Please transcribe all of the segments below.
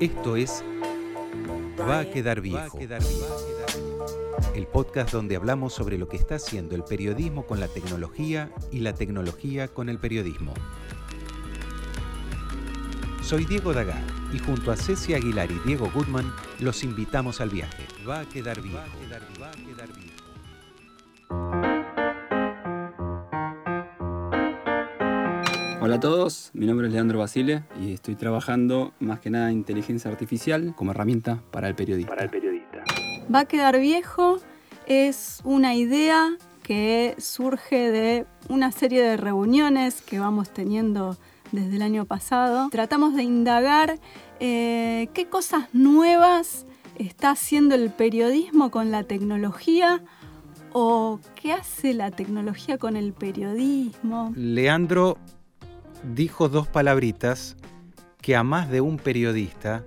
Esto es Va a quedar viejo. El podcast donde hablamos sobre lo que está haciendo el periodismo con la tecnología y la tecnología con el periodismo. Soy Diego Dagar y junto a Ceci Aguilar y Diego Goodman los invitamos al viaje. Va a quedar viejo. Hola a todos, mi nombre es Leandro Basile y estoy trabajando más que nada en inteligencia artificial como herramienta para el periodista. Va a quedar viejo es una idea que surge de una serie de reuniones que vamos teniendo desde el año pasado. Tratamos de indagar eh, qué cosas nuevas está haciendo el periodismo con la tecnología o qué hace la tecnología con el periodismo. Leandro dijo dos palabritas que a más de un periodista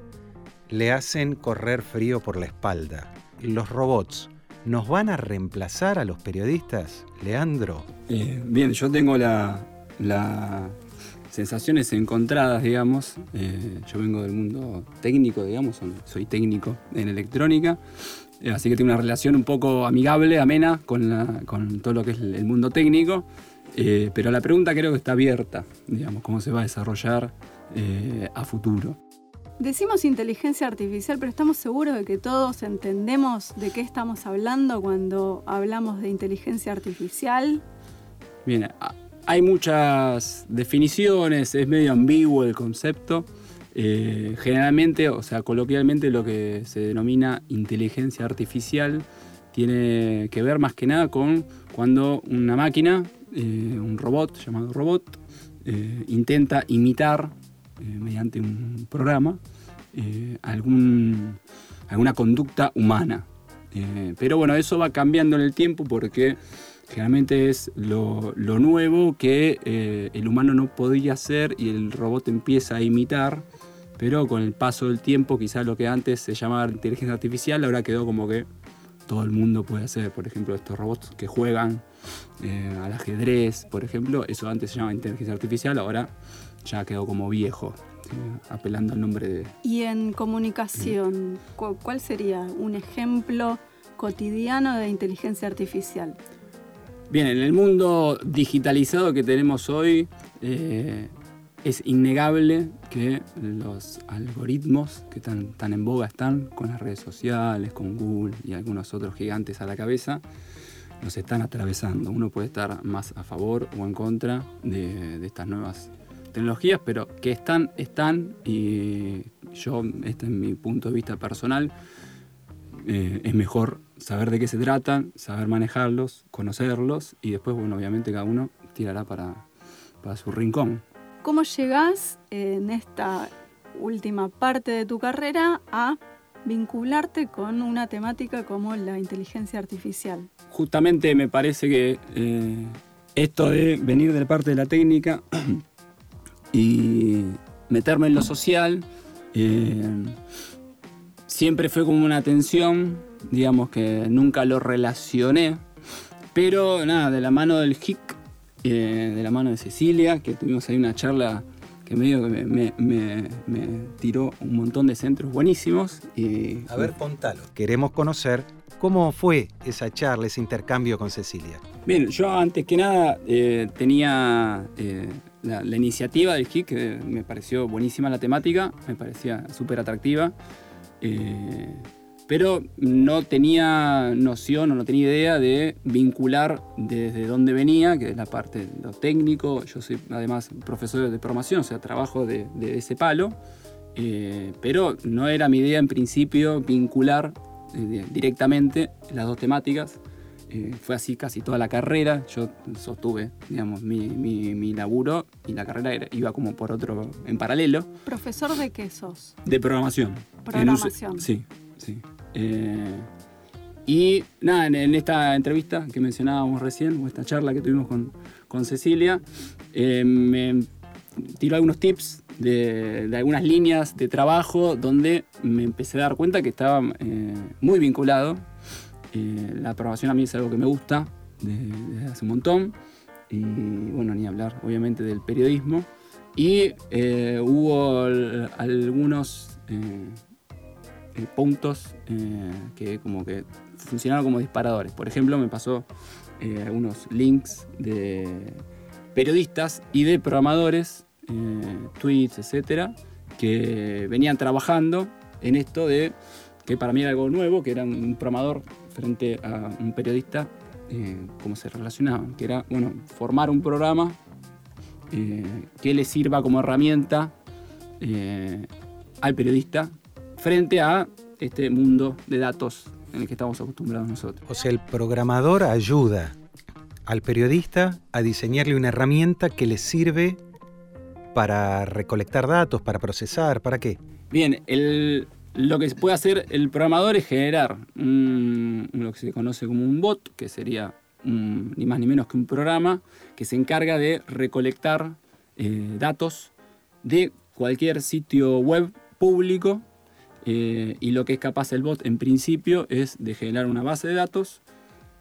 le hacen correr frío por la espalda. Los robots, ¿nos van a reemplazar a los periodistas, Leandro? Eh, bien, yo tengo la, la sensaciones encontradas, digamos. Eh, yo vengo del mundo técnico, digamos, soy técnico en electrónica, eh, así que tengo una relación un poco amigable, amena con, con todo lo que es el mundo técnico. Eh, pero la pregunta creo que está abierta, digamos, cómo se va a desarrollar eh, a futuro. Decimos inteligencia artificial, pero estamos seguros de que todos entendemos de qué estamos hablando cuando hablamos de inteligencia artificial. Bien, hay muchas definiciones, es medio ambiguo el concepto. Eh, generalmente, o sea, coloquialmente lo que se denomina inteligencia artificial tiene que ver más que nada con cuando una máquina, eh, un robot llamado robot, eh, intenta imitar eh, mediante un programa algún, alguna conducta humana. Pero bueno, eso va cambiando en el tiempo porque generalmente es lo, nuevo que el humano no podía hacer y el robot empieza a imitar, pero con el paso del tiempo quizás lo que antes se llamaba inteligencia artificial ahora quedó como que todo el mundo puede hacer, por ejemplo, estos robots que juegan eh, al ajedrez, por ejemplo, eso antes se llamaba inteligencia artificial, ahora ya quedó como viejo, ¿sí? apelando al nombre de, Y en comunicación, cu- ¿cuál sería un ejemplo cotidiano de inteligencia artificial? Bien, en el mundo digitalizado que tenemos hoy, eh, es innegable que los algoritmos que tan, tan en boga están con las redes sociales, con Google y algunos otros gigantes a la cabeza, nos están atravesando. Uno puede estar más a favor o en contra de, estas nuevas tecnologías, pero que están, están, y yo, este es mi punto de vista personal, eh, es mejor saber de qué se tratan, saber manejarlos, conocerlos y después, bueno, obviamente cada uno tirará para, para su rincón. ¿Cómo llegás en esta última parte de tu carrera a vincularte con una temática como la inteligencia artificial? Justamente me parece que eh, esto de venir de parte de la técnica y meterme en lo social, eh, siempre fue como una tensión, digamos que nunca lo relacioné, pero nada, de la mano del HIC, eh, de la mano de Cecilia, que tuvimos ahí una charla que medio que me, me- me- me tiró un montón de centros buenísimos. Y, A ver, contalo. Queremos conocer cómo fue esa charla, ese intercambio con Cecilia. Bien, yo antes que nada eh, tenía eh, la, la iniciativa del HIC, que me pareció buenísima la temática, me parecía súper atractiva, eh, pero no tenía noción o no tenía idea de vincular desde dónde venía, que es la parte de lo técnico. Yo soy además profesor de programación, o sea, trabajo de, de ese palo, eh, pero no era mi idea en principio vincular eh, directamente las dos temáticas. Eh, fue así casi toda la carrera. Yo sostuve, digamos, mi, mi, mi laburo y la carrera era- iba como por otro, en paralelo, ¿Profesor de qué sos? de programación. Programación. Un- sí, sí. Eh, y nada, en, esta entrevista que mencionábamos recién, o esta charla que tuvimos con, con Cecilia, eh, me tiró algunos tips de, de algunas líneas de trabajo donde me empecé a dar cuenta que estaba eh, muy vinculado. Eh, la programación a mí es algo que me gusta de- desde hace un montón. Y bueno, ni hablar obviamente del periodismo. Y eh, hubo al- algunos puntos que como que funcionaban como disparadores. Por ejemplo, me pasó algunos links de periodistas y de programadores, tweets, etcétera, que venían trabajando en esto de que para mí era algo nuevo, que era un programador frente a un periodista, eh, cómo se relacionaban, que era, bueno, formar un programa eh, que le sirva como herramienta eh, al periodista frente a este mundo de datos en el que estamos acostumbrados nosotros. O sea, el programador ayuda al periodista a diseñarle una herramienta que le sirve para recolectar datos, para procesar, ¿para qué? Bien, el, lo que puede hacer el programador es generar lo que se conoce como un bot, que sería ni más ni menos que un programa que se encarga de recolectar eh, datos de cualquier sitio web público eh, y lo que es capaz el bot en principio es de generar una base de datos,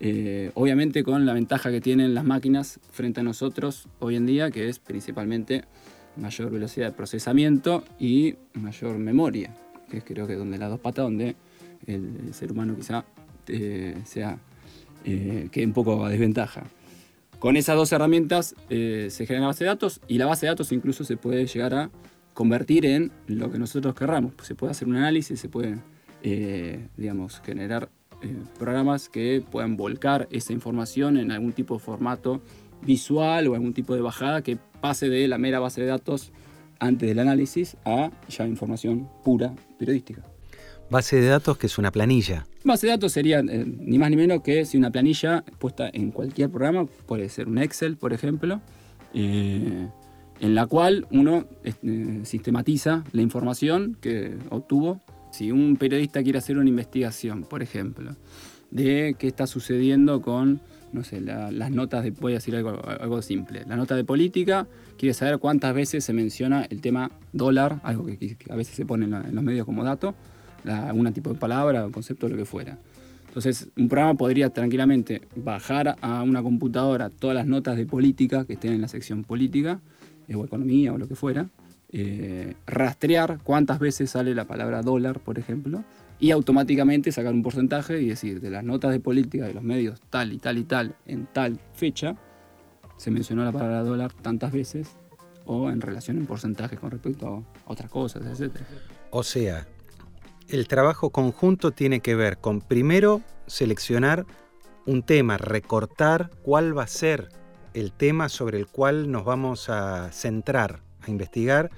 eh, obviamente con la ventaja que tienen las máquinas frente a nosotros hoy en día, que es principalmente mayor velocidad de procesamiento y mayor memoria que es creo que donde las dos patas, donde el, ser humano quizá eh, sea, eh, quede un poco a desventaja. Con esas dos herramientas se genera base de datos y la base de datos incluso se puede llegar a convertir en lo que nosotros querramos. Se puede hacer un análisis, se puede, digamos, generar programas que puedan volcar esa información en algún tipo de formato visual o algún tipo de bajada que pase de la mera base de datos antes del análisis a ya información pura periodística. Base de datos que es una planilla. Base de datos sería eh, ni más ni menos que si una planilla puesta en cualquier programa, puede ser un Excel, por ejemplo, eh, en la cual uno eh, sistematiza la información que obtuvo. Si un periodista quiere hacer una investigación, por ejemplo, de qué está sucediendo con no sé, las notas de, voy a decir algo, algo simple, la nota de política quiere saber cuántas veces se menciona el tema dólar, algo que, a veces se pone en, los medios como dato, algún tipo de palabra concepto, lo que fuera. Entonces, un programa podría tranquilamente bajar a una computadora todas las notas de política que estén en la sección política, eh, o economía o lo que fuera, eh, rastrear cuántas veces sale la palabra dólar, por ejemplo, y automáticamente sacar un porcentaje y decir, de las notas de política de los medios tal y tal y tal en tal fecha, se mencionó la palabra dólar tantas veces o en relación en porcentaje con respecto a otras cosas, etc. O sea, el trabajo conjunto tiene que ver con primero seleccionar un tema, recortar cuál va a ser el tema sobre el cual nos vamos a centrar, a investigar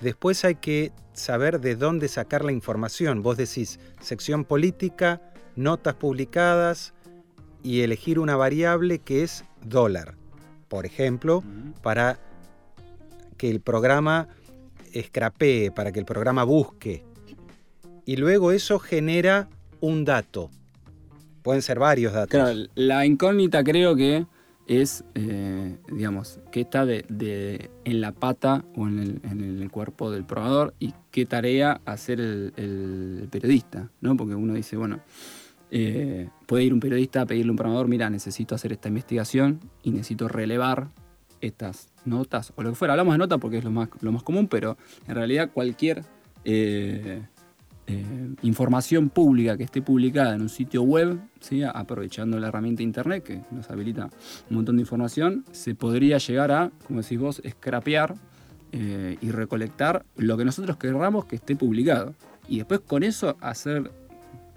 Después hay que saber de dónde sacar la información. Vos decís sección política, notas publicadas y elegir una variable que es dólar, por ejemplo, para que el programa escrapee, para que el programa busque. Y luego eso genera un dato. Pueden ser varios datos. Claro, la incógnita creo que es, eh, digamos, qué está de, en la pata o en el, cuerpo del probador y qué tarea hacer el, periodista, ¿no? Porque uno dice, bueno, eh, puede ir un periodista a pedirle a un programador, mira, necesito hacer esta investigación y necesito relevar estas notas o lo que fuera. Hablamos de notas porque es lo más, lo más común, pero en realidad cualquier... Eh, eh, información pública que esté publicada en un sitio web, aprovechando la herramienta Internet que nos habilita un montón de información, se podría llegar a, como decís vos, scrapear eh, y recolectar lo que nosotros querramos que esté publicado. Y después con eso hacer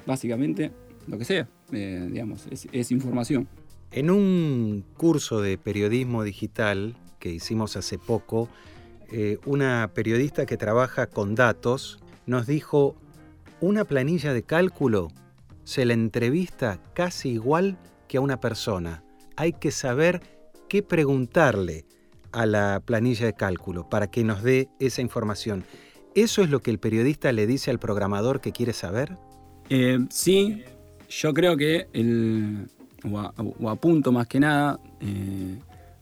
básicamente lo que sea, eh, digamos, es, información. En un curso de periodismo digital que hicimos hace poco, una periodista que trabaja con datos nos dijo una planilla de cálculo se la entrevista casi igual que a una persona. Hay que saber qué preguntarle a la planilla de cálculo para que nos dé esa información. ¿Eso es lo que el periodista le dice al programador que quiere saber? Eh, sí, yo creo que, el, o, apunto más que nada, eh,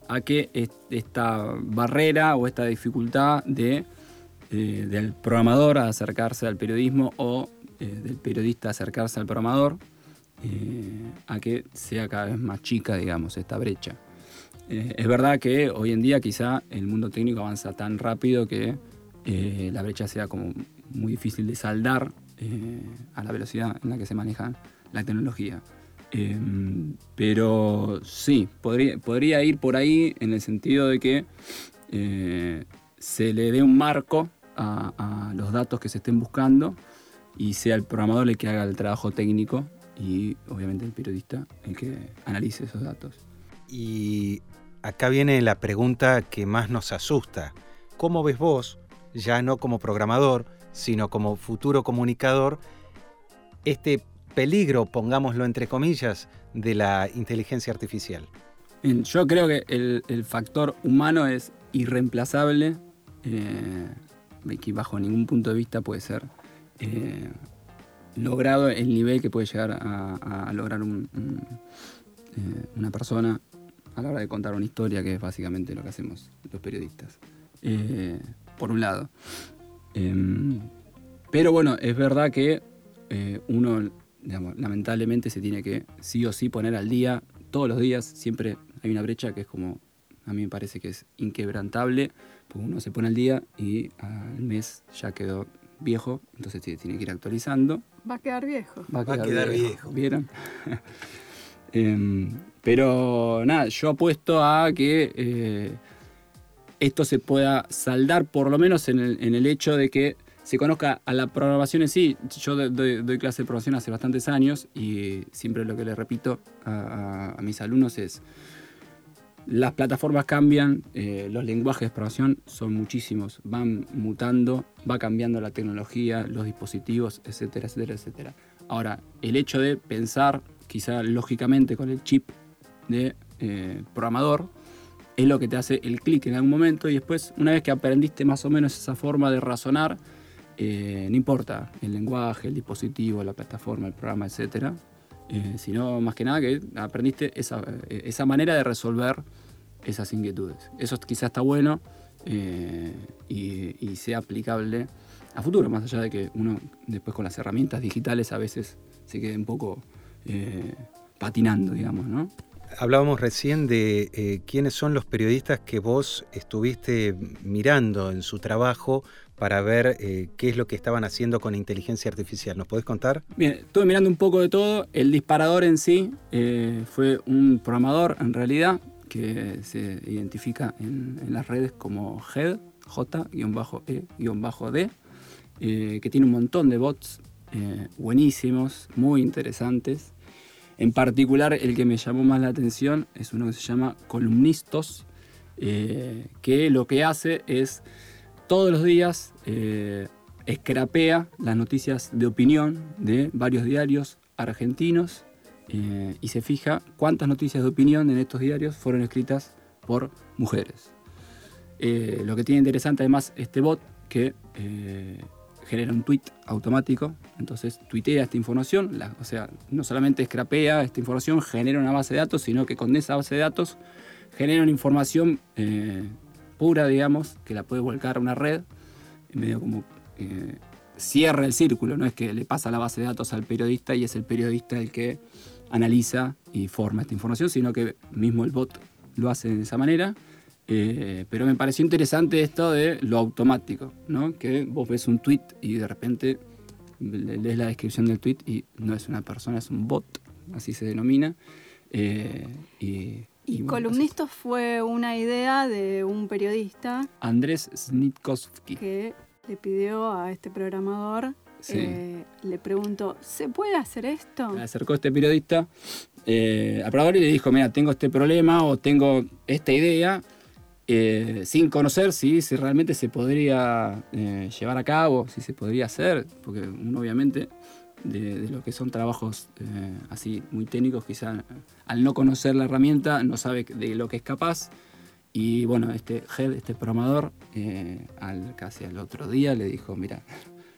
a que esta barrera o esta dificultad de eh, del programador a acercarse al periodismo o eh, del periodista a acercarse al programador, eh, a que sea cada vez más chica, digamos, esta brecha. es verdad que hoy en día quizá el mundo técnico avanza tan rápido que la brecha sea como muy difícil de saldar a la velocidad en la que se maneja la tecnología. Em, pero sí, podría, ir por ahí en el sentido de que se le dé un marco a, los datos que se estén buscando y sea el programador el que haga el trabajo técnico y obviamente el periodista el que analice esos datos. Y acá viene la pregunta que más nos asusta. ¿Cómo ves vos, ya no como programador, sino como futuro comunicador, este peligro, pongámoslo entre comillas, de la inteligencia artificial? Yo creo que el, factor humano es irreemplazable, eh, que bajo ningún punto de vista puede ser eh, logrado el nivel que puede llegar a, lograr eh, una persona a la hora de contar una historia, que es básicamente lo que hacemos los periodistas. Eh, por un lado. Em, pero bueno, es verdad que uno, lamentablemente se tiene que sí o sí poner al día, todos los días, siempre hay una brecha que es como, a mí me parece que es inquebrantable, porque uno se pone al día y al mes ya quedó viejo, entonces tiene que ir actualizando. Va a quedar viejo. Va a quedar, viejo. ¿Vieron? Em, pero nada, yo apuesto a que eh, esto se pueda saldar por lo menos en el, hecho de que se conozca a la programación en sí. Yo doy, clase de programación hace bastantes años y siempre lo que le repito a, mis alumnos es, las plataformas cambian, eh, los lenguajes de programación son muchísimos, van mutando, va cambiando la tecnología, los dispositivos, etcétera, etcétera, etcétera. Ahora, el hecho de pensar quizá lógicamente con el chip de eh, programador, es lo que te hace el clic en algún momento y después, una vez que aprendiste más o menos esa forma de razonar, eh, no importa el lenguaje, el dispositivo, la plataforma, el programa, etc. Eh, sino más que nada que aprendiste esa, esa, manera de resolver esas inquietudes. Eso quizás está bueno y, sea aplicable a futuro, más allá de que uno después con las herramientas digitales a veces se quede un poco patinando, digamos, ¿no? Hablábamos recién de eh, quiénes son los periodistas que vos estuviste mirando en su trabajo para ver eh, qué es lo que estaban haciendo con inteligencia artificial. ¿Nos podés contar? Bien, estuve mirando un poco de todo. El disparador en sí eh, fue un programador, en realidad, que se identifica en, las redes como Head, J-E-D, que tiene un montón de bots buenísimos, muy interesantes. En particular, el que me llamó más la atención es uno que se llama Columnistos, eh, que lo que hace es todos los días eh, escrapea las noticias de opinión de varios diarios argentinos eh, y se fija cuántas noticias de opinión en estos diarios fueron escritas por mujeres. lo que tiene interesante además este bot que genera un tweet automático, entonces tuitea esta información, o sea, no solamente scrapea esta información, genera una base de datos, sino que con esa base de datos genera una información eh, pura, digamos, que la puede volcar a una red, medio como eh, cierra el círculo, no es que le pasa la base de datos al periodista y es el periodista el que analiza y forma esta información, sino que mismo el bot lo hace de esa manera eh, pero me pareció interesante esto de lo automático, ¿no? Que vos ves un tweet y de repente lees la descripción del tweet y no es una persona, es un bot, así se denomina. Eh, y, Columnistas fue una idea de un periodista. Andrés Snitkovsky. Que le pidió a este programador, eh, le preguntó, ¿se puede hacer esto? Me acercó este periodista al programador y le dijo, mira, tengo este problema o tengo esta idea eh, sin conocer si, si, realmente se podría eh, llevar a cabo, si se podría hacer, porque uno obviamente de, lo que son trabajos eh, así muy técnicos, quizá al no conocer la herramienta no sabe de lo que es capaz. Y bueno, este head, este programador, al, casi al otro día le dijo, mira,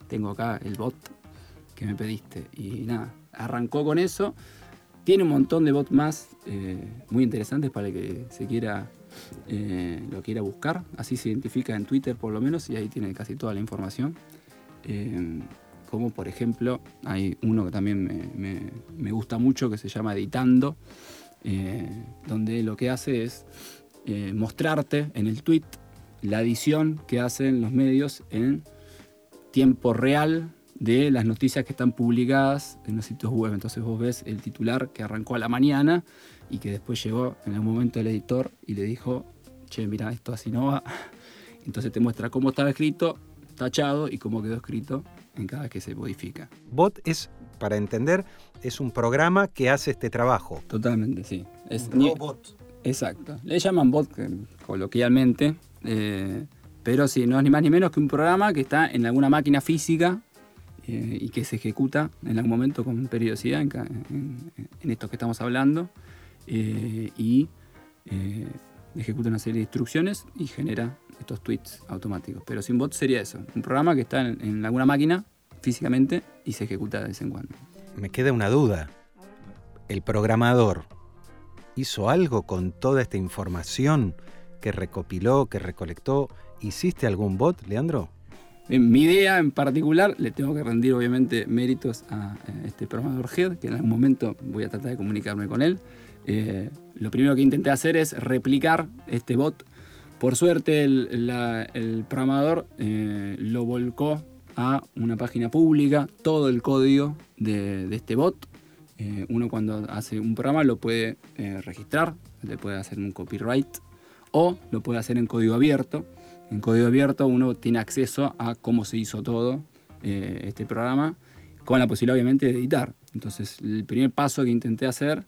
tengo acá el bot que me pediste. Y nada, arrancó con eso. Tiene un montón de bots más muy interesantes para el que se quiera eh, lo quiera buscar. Así se identifica en Twitter por lo menos y ahí tiene casi toda la información. Eh, como por ejemplo, hay uno que también me, gusta mucho que se llama Editando, eh, donde lo que hace es mostrarte en el tweet la edición que hacen los medios en tiempo real de las noticias que están publicadas en los sitios web. Entonces vos ves el titular que arrancó a la mañana y que después llegó en el momento el editor y le dijo, che, mira, esto así no va. Entonces te muestra cómo estaba escrito, tachado y cómo quedó escrito en cada vez que se modifica. Bot es, para entender, es un programa que hace este trabajo. Totalmente, sí. Es un robot. Exacto. Le llaman bot coloquialmente, eh, pero sí, no es ni más ni menos que un programa que está en alguna máquina física eh, y que se ejecuta en algún momento con periodicidad en, esto que estamos hablando eh, y ejecuta una serie de instrucciones y genera estos tweets automáticos. Pero sin bot sería eso, un programa que está en, alguna máquina físicamente y se ejecuta de vez en cuando. Me queda una duda. ¿El programador hizo algo con toda esta información que recopiló, que recolectó? ¿Hiciste algún bot, Leandro? En mi idea en particular, le tengo que rendir obviamente méritos a este programador Head, que en algún momento voy a tratar de comunicarme con él. Eh, lo primero que intenté hacer es replicar este bot por suerte el, programador eh, lo volcó a una página pública, todo el código de, este bot. Eh, uno cuando hace un programa lo puede eh, registrar, le puede hacer un copyright o lo puede hacer en código abierto. En código abierto uno tiene acceso a cómo se hizo todo este programa, con la posibilidad obviamente de editar. Entonces el primer paso que intenté hacer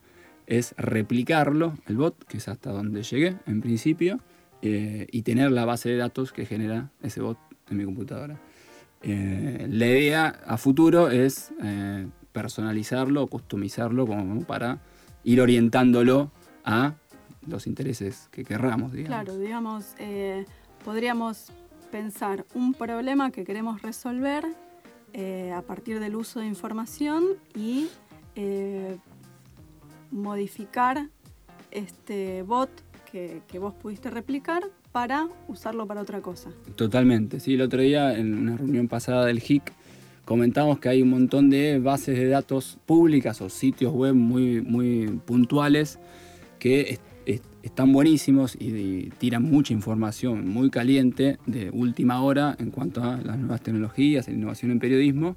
es replicarlo, el bot, que es hasta donde llegué en principio, eh, y tener la base de datos que genera ese bot en mi computadora. Eh, la idea a futuro es eh, personalizarlo, customizarlo como para ir orientándolo a los intereses que querramos. Claro, digamos, podríamos pensar un problema que queremos resolver a partir del uso de información y modificar este bot que, vos pudiste replicar para usarlo para otra cosa. Totalmente, sí, el otro día en una reunión pasada del HIC comentamos que hay un montón de bases de datos públicas o sitios web muy, muy puntuales que están buenísimos y, tiran mucha información muy caliente de última hora en cuanto a las nuevas tecnologías, la innovación en periodismo,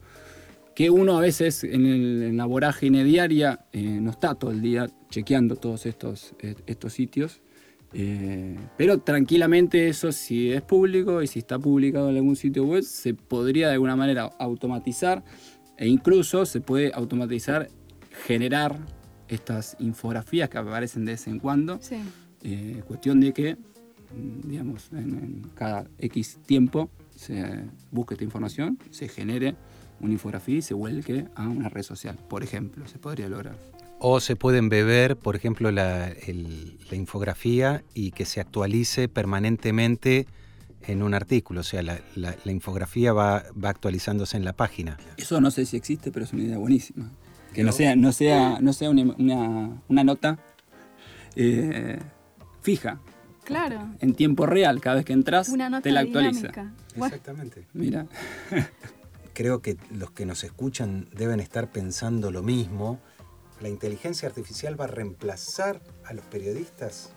que uno a veces en, la vorágine diaria eh, no está todo el día chequeando todos estos, estos sitios eh, pero tranquilamente eso si es público y si está publicado en algún sitio web, se podría de alguna manera automatizar e incluso se puede automatizar generar estas infografías que aparecen de vez en cuando. Eh, cuestión de que, digamos, en, cada X tiempo se busque esta información, se genere una infografía y se vuelque a una red social, por ejemplo, se podría lograr. O se pueden beber, por ejemplo, la, infografía y que se actualice permanentemente en un artículo, o sea, la, infografía va, actualizándose en la página. Eso no sé si existe, pero es una idea buenísima. Que no, sea, no sea, no sea una, nota eh, fija. Claro. En tiempo real, cada vez que entras, te la actualiza. Exactamente. Mira. Creo que los que nos escuchan deben estar pensando lo mismo ¿La inteligencia artificial va a reemplazar a los periodistas?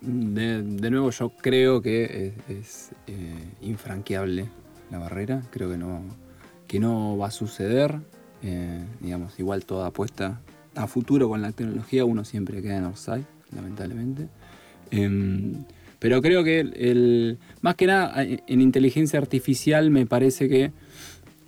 De, nuevo, yo creo que es, eh, infranqueable la barrera. Creo que no, que no va a suceder. Eh, digamos, igual toda apuesta a futuro con la tecnología, uno siempre queda en offside, lamentablemente. Em, pero creo que el, más que nada en inteligencia artificial me parece que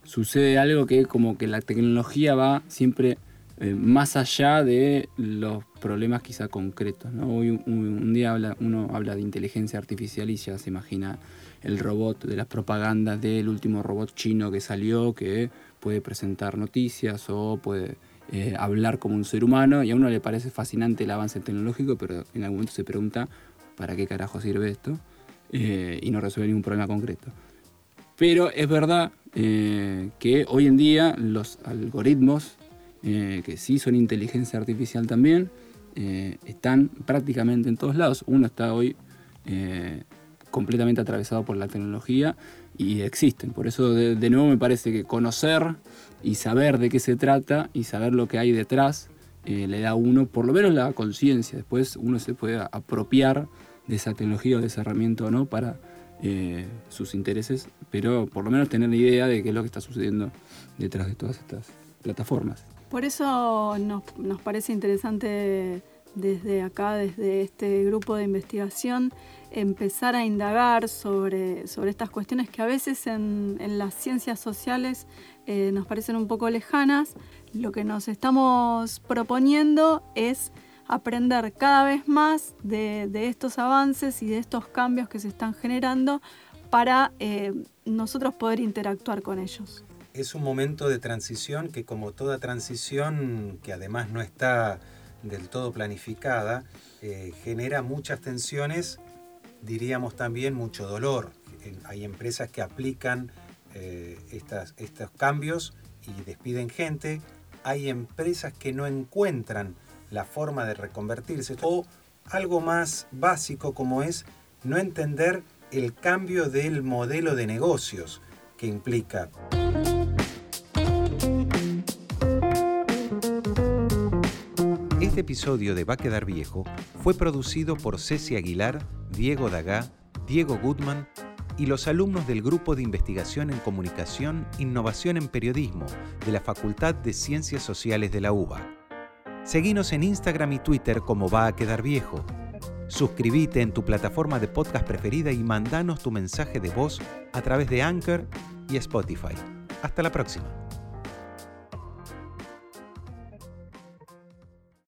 sucede algo que como que la tecnología va siempre eh, más allá de los problemas quizá concretos. ¿no? Hoy un, día habla, uno habla de inteligencia artificial y ya se imagina el robot de las propagandas del último robot chino que salió que puede presentar noticias o puede eh, hablar como un ser humano y a uno le parece fascinante el avance tecnológico, pero en algún momento se pregunta para qué carajo sirve esto eh, y no resuelve ningún problema concreto. Pero es verdad eh, que hoy en día los algoritmos, eh, que sí son inteligencia artificial también, eh, están prácticamente en todos lados. Uno está hoy completamente atravesado por la tecnología y existen. Por eso de, nuevo me parece que conocer y saber de qué se trata y saber lo que hay detrás le da a uno por lo menos la conciencia. Después uno se puede apropiar de esa tecnología o de esa herramienta o no para eh, sus intereses, pero por lo menos tener idea de qué es lo que está sucediendo detrás de todas estas plataformas. Por eso nos, nos parece interesante desde acá, desde este grupo de investigación, empezar a indagar sobre, sobre estas cuestiones que a veces en, las ciencias sociales eh, nos parecen un poco lejanas. Lo que nos estamos proponiendo es aprender cada vez más de, estos avances y de estos cambios que se están generando para eh, nosotros poder interactuar con ellos. Es un momento de transición que como toda transición, que además no está del todo planificada, eh, genera muchas tensiones diríamos también mucho dolor. Hay empresas que aplican eh, estos cambios y despiden gente. Hay empresas que no encuentran la forma de reconvertirse. O algo más básico como es no entender el cambio del modelo de negocios que implica. Este episodio de Va a quedar viejo fue producido por Ceci Aguilar, Diego Dagá, Diego Goodman y los alumnos del Grupo de Investigación en Comunicación, Innovación en Periodismo de la Facultad de Ciencias Sociales de la UBA. Seguinos en Instagram y Twitter como Va a quedar viejo. Suscríbete en tu plataforma de podcast preferida y mandanos tu mensaje de voz a través de Anchor y Spotify. Hasta la próxima.